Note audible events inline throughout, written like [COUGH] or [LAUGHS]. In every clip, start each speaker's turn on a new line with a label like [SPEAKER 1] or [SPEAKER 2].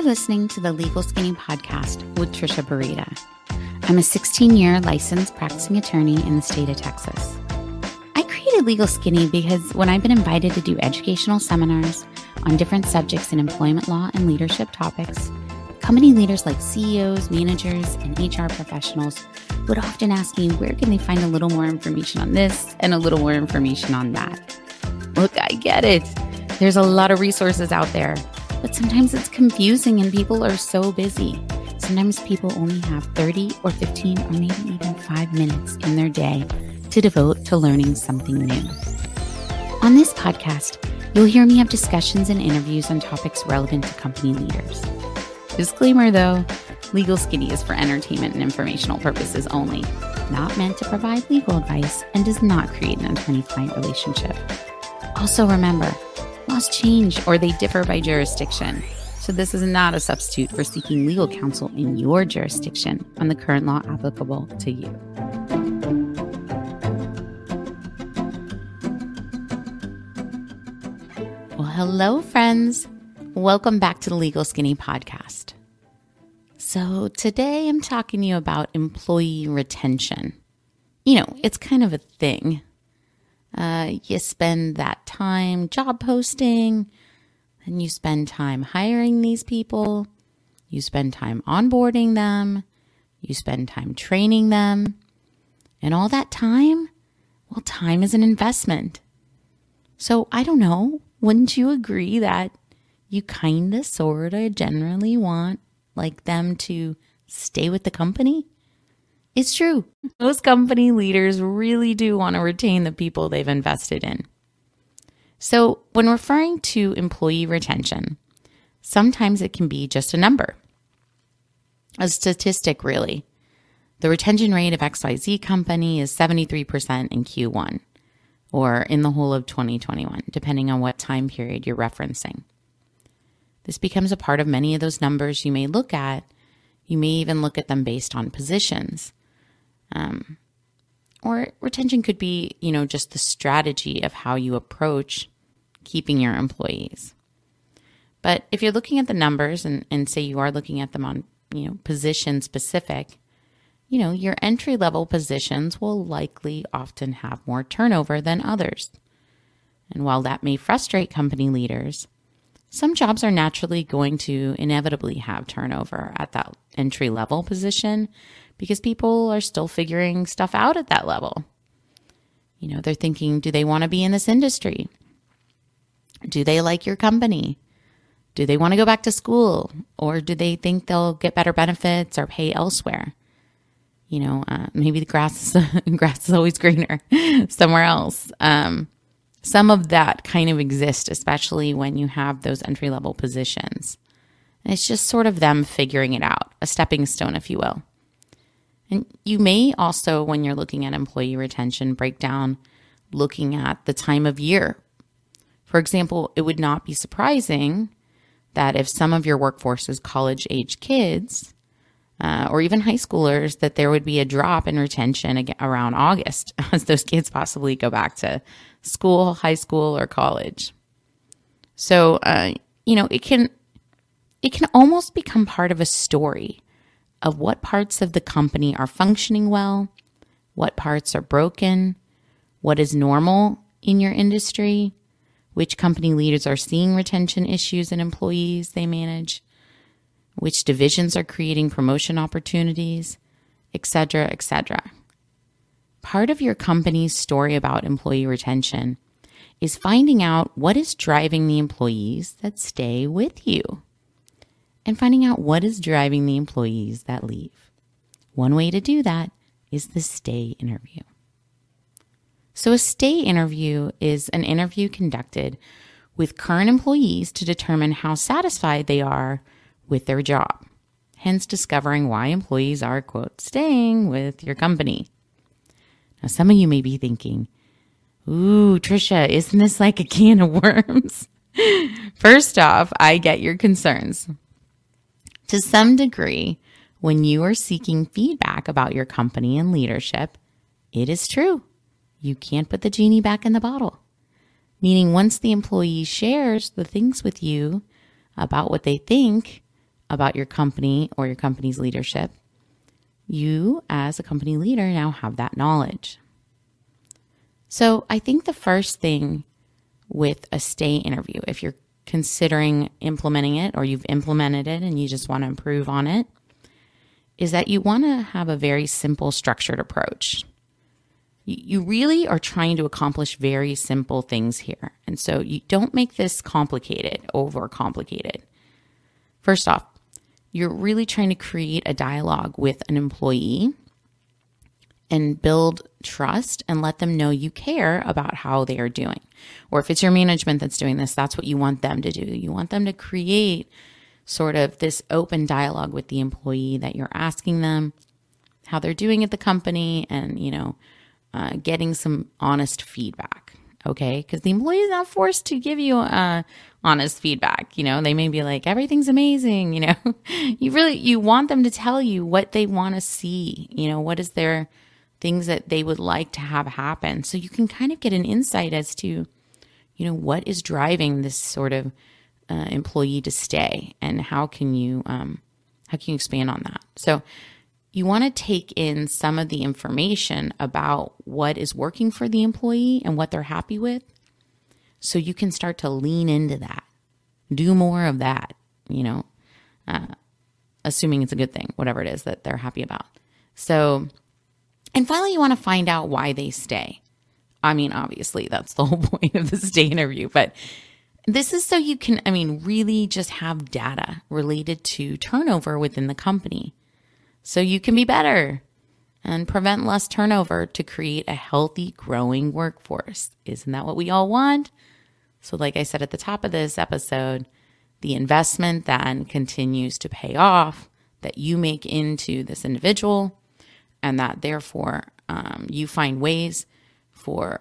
[SPEAKER 1] You're listening to the Legal Skinny podcast with Trisha Burita. I'm a 16 year licensed practicing attorney in the state of Texas. I created Legal Skinny because when I've been invited to do educational seminars on different subjects in employment law and leadership topics, company leaders like CEOs, managers, and HR professionals would often ask me where can they find a little more information on this and a little more information on that. Look, I get it. There's a lot of resources out there, but sometimes it's confusing and people are so busy. Sometimes people only have 30 or 15 or maybe even five minutes in their day to devote to learning something new. On this podcast, you'll hear me have discussions and interviews on topics relevant to company leaders. Disclaimer though, Legal Skinny is for entertainment and informational purposes only, not meant to provide legal advice, and does not create an attorney client relationship. Also, remember, laws change or they differ by jurisdiction. So, this is not a substitute for seeking legal counsel in your jurisdiction on the current law applicable to you. Well, hello, friends. Welcome back to the Legal Skinny podcast. So, today I'm talking to you about employee retention. You know, it's kind of a thing. Uh, you spend that time job posting, and you spend time hiring these people, you spend time onboarding them, you spend time training them, and all that time, well, time is an investment. So, I don't know, wouldn't you agree that you kind of, sort of, generally want like them to stay with the company? It's true. Most company leaders really do want to retain the people they've invested in. So, when referring to employee retention, sometimes it can be just a number, a statistic, really. The retention rate of XYZ company is 73% in Q1 or in the whole of 2021, depending on what time period you're referencing. This becomes a part of many of those numbers you may look at. You may even look at them based on positions. Um, or retention could be, you know, just the strategy of how you approach keeping your employees. But if you're looking at the numbers and, and say you are looking at them on, you know, position specific, you know, your entry level positions will likely often have more turnover than others. And while that may frustrate company leaders, some jobs are naturally going to inevitably have turnover at that entry level position because people are still figuring stuff out at that level. You know, they're thinking, do they want to be in this industry? Do they like your company? Do they want to go back to school? Or do they think they'll get better benefits or pay elsewhere? You know, uh, maybe the grass is, [LAUGHS] grass is always greener [LAUGHS] somewhere else. Um, some of that kind of exists, especially when you have those entry level positions. And it's just sort of them figuring it out, a stepping stone, if you will. And you may also, when you're looking at employee retention, break down looking at the time of year. For example, it would not be surprising that if some of your workforce is college age kids uh, or even high schoolers, that there would be a drop in retention around August [LAUGHS] as those kids possibly go back to school, high school, or college. So, uh, you know, it can it can almost become part of a story of what parts of the company are functioning well, what parts are broken, what is normal in your industry, which company leaders are seeing retention issues in employees they manage, which divisions are creating promotion opportunities, etc., etc. Part of your company's story about employee retention is finding out what is driving the employees that stay with you and finding out what is driving the employees that leave. One way to do that is the stay interview. So, a stay interview is an interview conducted with current employees to determine how satisfied they are with their job, hence, discovering why employees are, quote, staying with your company. Now, some of you may be thinking, Ooh, Trisha, isn't this like a can of worms? [LAUGHS] First off, I get your concerns. To some degree, when you are seeking feedback about your company and leadership, it is true. You can't put the genie back in the bottle. Meaning, once the employee shares the things with you about what they think, about your company or your company's leadership, you as a company leader now have that knowledge. So I think the first thing with a stay interview, if you're considering implementing it or you've implemented it and you just want to improve on it, is that you want to have a very simple, structured approach. You really are trying to accomplish very simple things here. And so you don't make this complicated, overcomplicated. First off, you're really trying to create a dialogue with an employee and build trust and let them know you care about how they are doing. Or if it's your management that's doing this, that's what you want them to do. You want them to create sort of this open dialogue with the employee that you're asking them how they're doing at the company and, you know, uh, getting some honest feedback. Okay. Because the employee is not forced to give you uh, honest feedback. You know, they may be like, everything's amazing. [LAUGHS] You know, you really, you want them to tell you what they want to see. You know, what is their things that they would like to have happen. So you can kind of get an insight as to, you know, what is driving this sort of uh, employee to stay and how can you, um, how can you expand on that? So you want to take in some of the information about what is working for the employee and what they're happy with so you can start to lean into that do more of that you know uh, assuming it's a good thing whatever it is that they're happy about so and finally you want to find out why they stay i mean obviously that's the [LAUGHS] whole point of the stay interview but this is so you can i mean really just have data related to turnover within the company so you can be better and prevent less turnover to create a healthy, growing workforce. Isn't that what we all want? So, like I said at the top of this episode, the investment then continues to pay off that you make into this individual, and that therefore um, you find ways for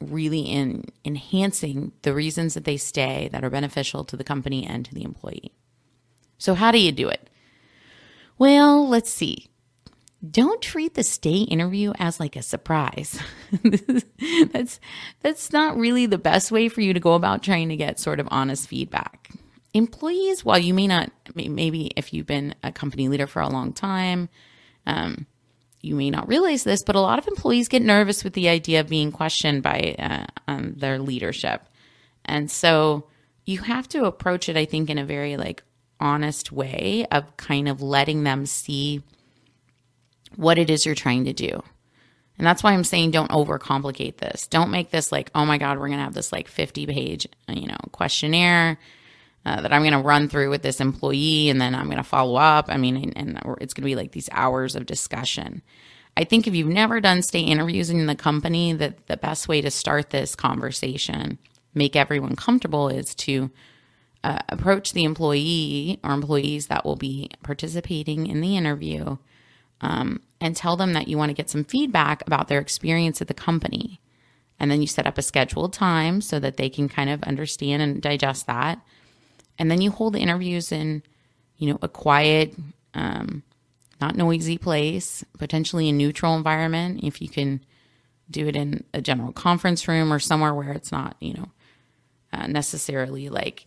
[SPEAKER 1] really in enhancing the reasons that they stay that are beneficial to the company and to the employee. So, how do you do it? Well, let's see. Don't treat the stay interview as like a surprise. [LAUGHS] that's that's not really the best way for you to go about trying to get sort of honest feedback. Employees, while you may not, maybe if you've been a company leader for a long time, um, you may not realize this, but a lot of employees get nervous with the idea of being questioned by uh, um, their leadership, and so you have to approach it, I think, in a very like honest way of kind of letting them see what it is you're trying to do. And that's why I'm saying don't overcomplicate this. Don't make this like, oh my God, we're going to have this like 50 page, you know, questionnaire uh, that I'm going to run through with this employee and then I'm going to follow up. I mean, and, and it's going to be like these hours of discussion. I think if you've never done stay interviews in the company, that the best way to start this conversation, make everyone comfortable, is to uh, approach the employee or employees that will be participating in the interview um, and tell them that you want to get some feedback about their experience at the company. And then you set up a scheduled time so that they can kind of understand and digest that. And then you hold the interviews in, you know, a quiet, um, not noisy place, potentially a neutral environment. If you can do it in a general conference room or somewhere where it's not, you know, uh, necessarily like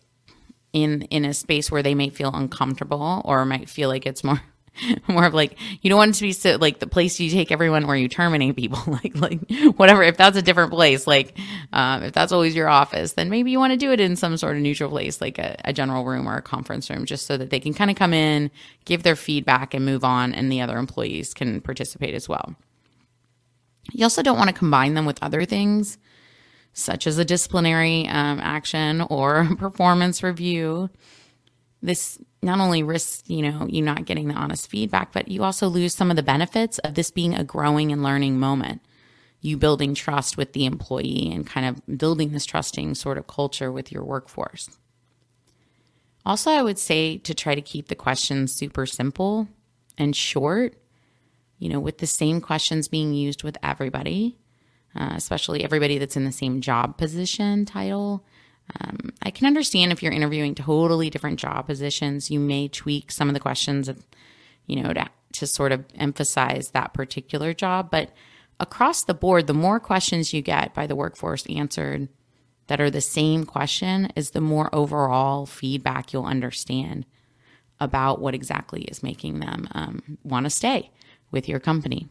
[SPEAKER 1] in in a space where they may feel uncomfortable or might feel like it's more [LAUGHS] more of like you don't want it to be so like the place you take everyone where you terminate people. [LAUGHS] Like like whatever. If that's a different place like um, if that's always your office then maybe you want to do it in some sort of neutral place like a, a general room or a conference room just so that they can kind of come in give their feedback and move on and the other employees can participate as well. You also don't want to combine them with other things such as a disciplinary um, action or [LAUGHS] performance review. This not only risks, you know, you not getting the honest feedback, but you also lose some of the benefits of this being a growing and learning moment. You building trust with the employee and kind of building this trusting sort of culture with your workforce. Also, I would say to try to keep the questions super simple and short, you know, with the same questions being used with everybody uh, especially everybody that's in the same job position title. Um, I can understand if you're interviewing totally different job positions, you may tweak some of the questions, you know, to, to sort of emphasize that particular job. But across the board, the more questions you get by the workforce answered that are the same question, is the more overall feedback you'll understand about what exactly is making them um, want to stay with your company.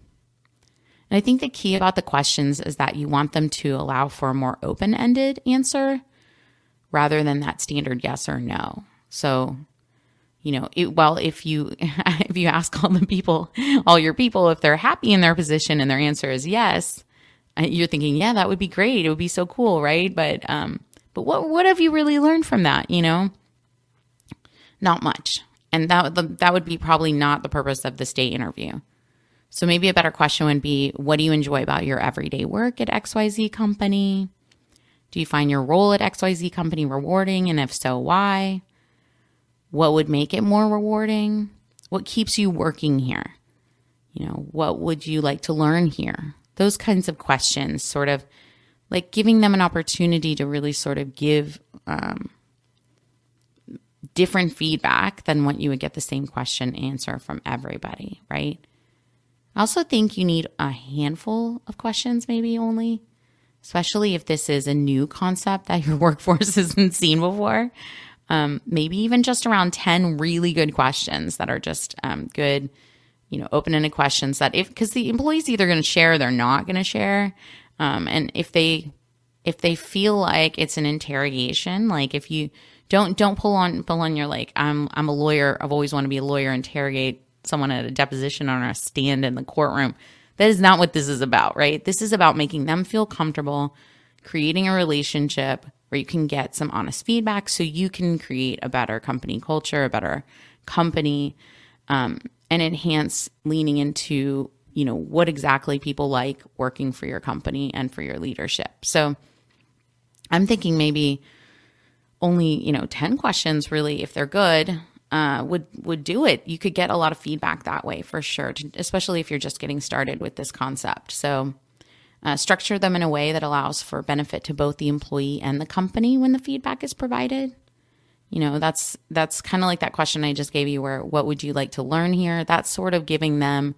[SPEAKER 1] And I think the key about the questions is that you want them to allow for a more open ended answer rather than that standard yes or no. So, you know, it, well, if you [LAUGHS] if you ask all the people, all your people, if they're happy in their position and their answer is yes, uh, you're thinking, yeah, that would be great. It would be so cool, right? But um, but what what have you really learned from that? You know, not much, and that that would be probably not the purpose of the stay interview. So maybe a better question would be, what do you enjoy about your everyday work at XYZ company? Do you find your role at XYZ company rewarding? And if so, why? What would make it more rewarding? What keeps you working here? You know, what would you like to learn here? Those kinds of questions, sort of like giving them an opportunity to really sort of give um, different feedback than what you would get the same question answer from everybody, right? I also think you need a handful of questions, maybe only, especially if this is a new concept that your [LAUGHS] workforce hasn't seen before. Um, maybe even just around 10 really good questions that are just um, good, you know, open ended questions that if, because the employee's either going to share or they're not going to share. Um, and if they, if they feel like it's an interrogation, like if you don't, don't pull on, pull on your like, I'm, I'm a lawyer. I've always wanted to be a lawyer, interrogate someone at a deposition on a stand in the courtroom. That is not what this is about, right? This is about making them feel comfortable, creating a relationship where you can get some honest feedback so you can create a better company culture, a better company, um, and enhance leaning into, you know, what exactly people like working for your company and for your leadership. So I'm thinking maybe only, you know, 10 questions really, if they're good, uh, would would do it. You could get a lot of feedback that way for sure, especially if you're just getting started with this concept. So, uh, structure them in a way that allows for benefit to both the employee and the company when the feedback is provided. You know, that's that's kind of like that question I just gave you, where what would you like to learn here? That's sort of giving them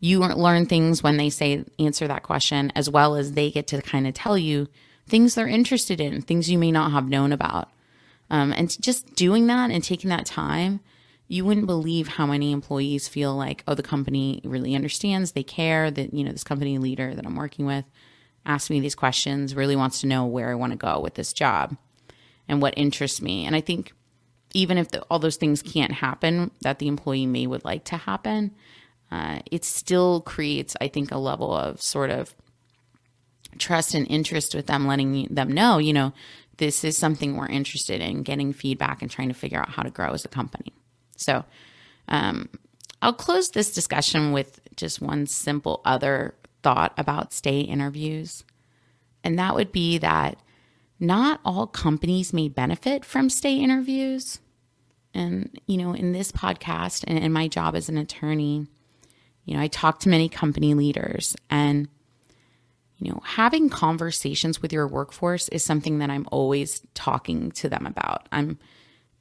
[SPEAKER 1] you learn things when they say answer that question, as well as they get to kind of tell you things they're interested in, things you may not have known about. Um, and just doing that and taking that time, you wouldn't believe how many employees feel like, oh, the company really understands, they care, that, you know, this company leader that I'm working with asked me these questions, really wants to know where I want to go with this job and what interests me. And I think even if the, all those things can't happen that the employee may would like to happen, uh, it still creates, I think, a level of sort of trust and interest with them, letting them know, you know, this is something we're interested in getting feedback and trying to figure out how to grow as a company. So, um, I'll close this discussion with just one simple other thought about stay interviews. And that would be that not all companies may benefit from stay interviews. And, you know, in this podcast and in my job as an attorney, you know, I talk to many company leaders and you know, having conversations with your workforce is something that I'm always talking to them about. I'm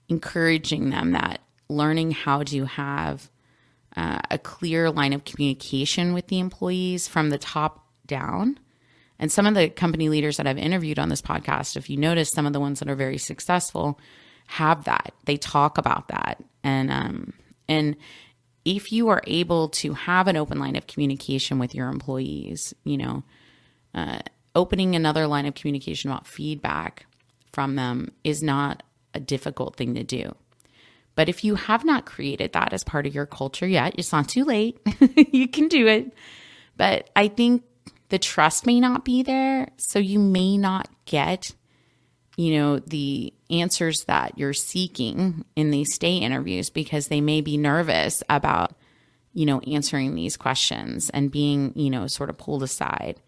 [SPEAKER 1] encouraging them that learning how to have uh, a clear line of communication with the employees from the top down. And some of the company leaders that I've interviewed on this podcast, if you notice, some of the ones that are very successful have that. They talk about that, and um, and if you are able to have an open line of communication with your employees, you know, uh, opening another line of communication about feedback from them is not a difficult thing to do. But if you have not created that as part of your culture yet, it's not too late. [LAUGHS] you can do it. But I think the trust may not be there. So you may not get, you know, the answers that you're seeking in these stay interviews because they may be nervous about, you know, answering these questions and being, you know, sort of pulled aside.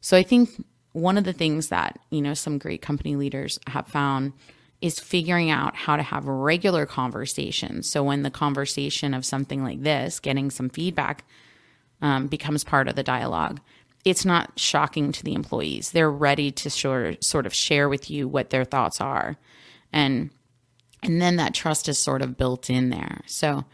[SPEAKER 1] So I think one of the things that, you know, some great company leaders have found is figuring out how to have regular conversations. So when the conversation of something like this, getting some feedback, um, becomes part of the dialogue, it's not shocking to the employees. They're ready to sort sort of share with you what their thoughts are, and and then that trust is sort of built in there. So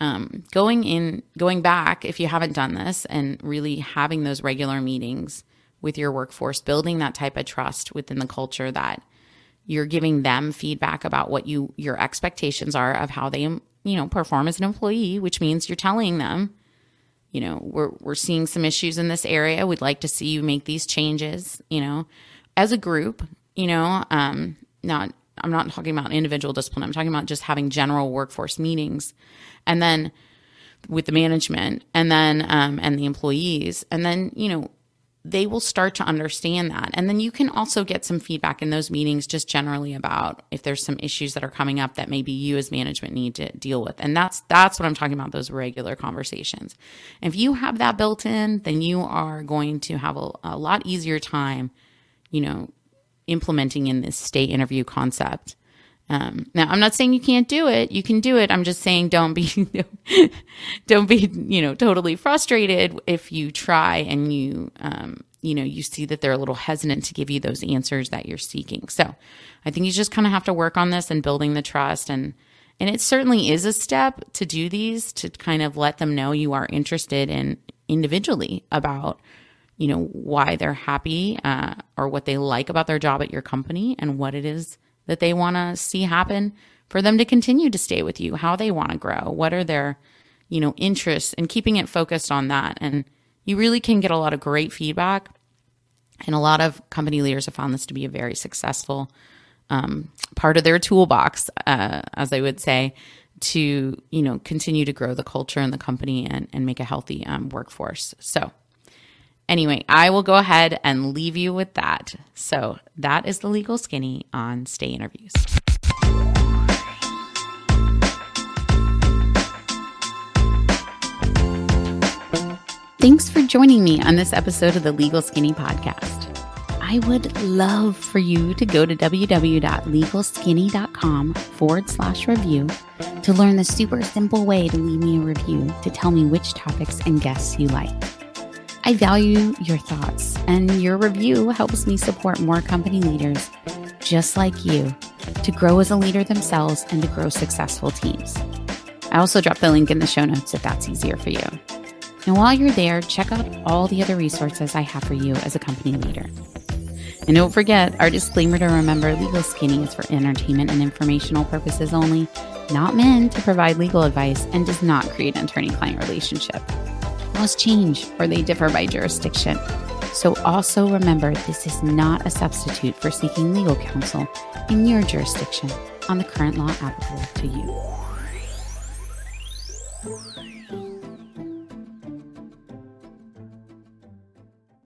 [SPEAKER 1] um, going in, going back, if you haven't done this, and really having those regular meetings with your workforce, building that type of trust within the culture that you're giving them feedback about what you your expectations are of how they you know, perform as an employee, which means you're telling them, you know, we're we're seeing some issues in this area. We'd like to see you make these changes, you know, as a group, you know, um, not I'm not talking about individual discipline. I'm talking about just having general workforce meetings, and then with the management, and then um, and the employees, and then you know they will start to understand that. And then you can also get some feedback in those meetings just generally about if there's some issues that are coming up that maybe you as management need to deal with. And that's that's what I'm talking about those regular conversations. If you have that built in, then you are going to have a, a lot easier time, you know, implementing in this stay interview concept. Um, now, I'm not saying you can't do it. You can do it. I'm just saying don't be [LAUGHS] don't be you know totally frustrated if you try and you um, you know you see that they're a little hesitant to give you those answers that you're seeking. So, I think you just kind of have to work on this and building the trust and and it certainly is a step to do these to kind of let them know you are interested in individually about you know why they're happy uh, or what they like about their job at your company and what it is that they want to see happen for them to continue to stay with you, how they want to grow, what are their, you know, interests and keeping it focused on that. And you really can get a lot of great feedback. And a lot of company leaders have found this to be a very successful um, part of their toolbox, uh, as I would say, to you know continue to grow the culture in the company and, and make a healthy um, workforce. So Anyway, I will go ahead and leave you with that. So that is the legal skinny on stay interviews. Thanks for joining me on this episode of the Legal Skinny Podcast. I would love for you to go to www.legalskinny.com forward slash review to learn the super simple way to leave me a review to tell me which topics and guests you like. I value your thoughts, and your review helps me support more company leaders just like you to grow as a leader themselves and to grow successful teams. I also drop the link in the show notes if that's easier for you. And while you're there, check out all the other resources I have for you as a company leader. And don't forget our disclaimer to remember legal skinny is for entertainment and informational purposes only, not meant to provide legal advice, and does not create an attorney client relationship. Laws change or they differ by jurisdiction. So also remember this is not a substitute for seeking legal counsel in your jurisdiction on the current law applicable to you.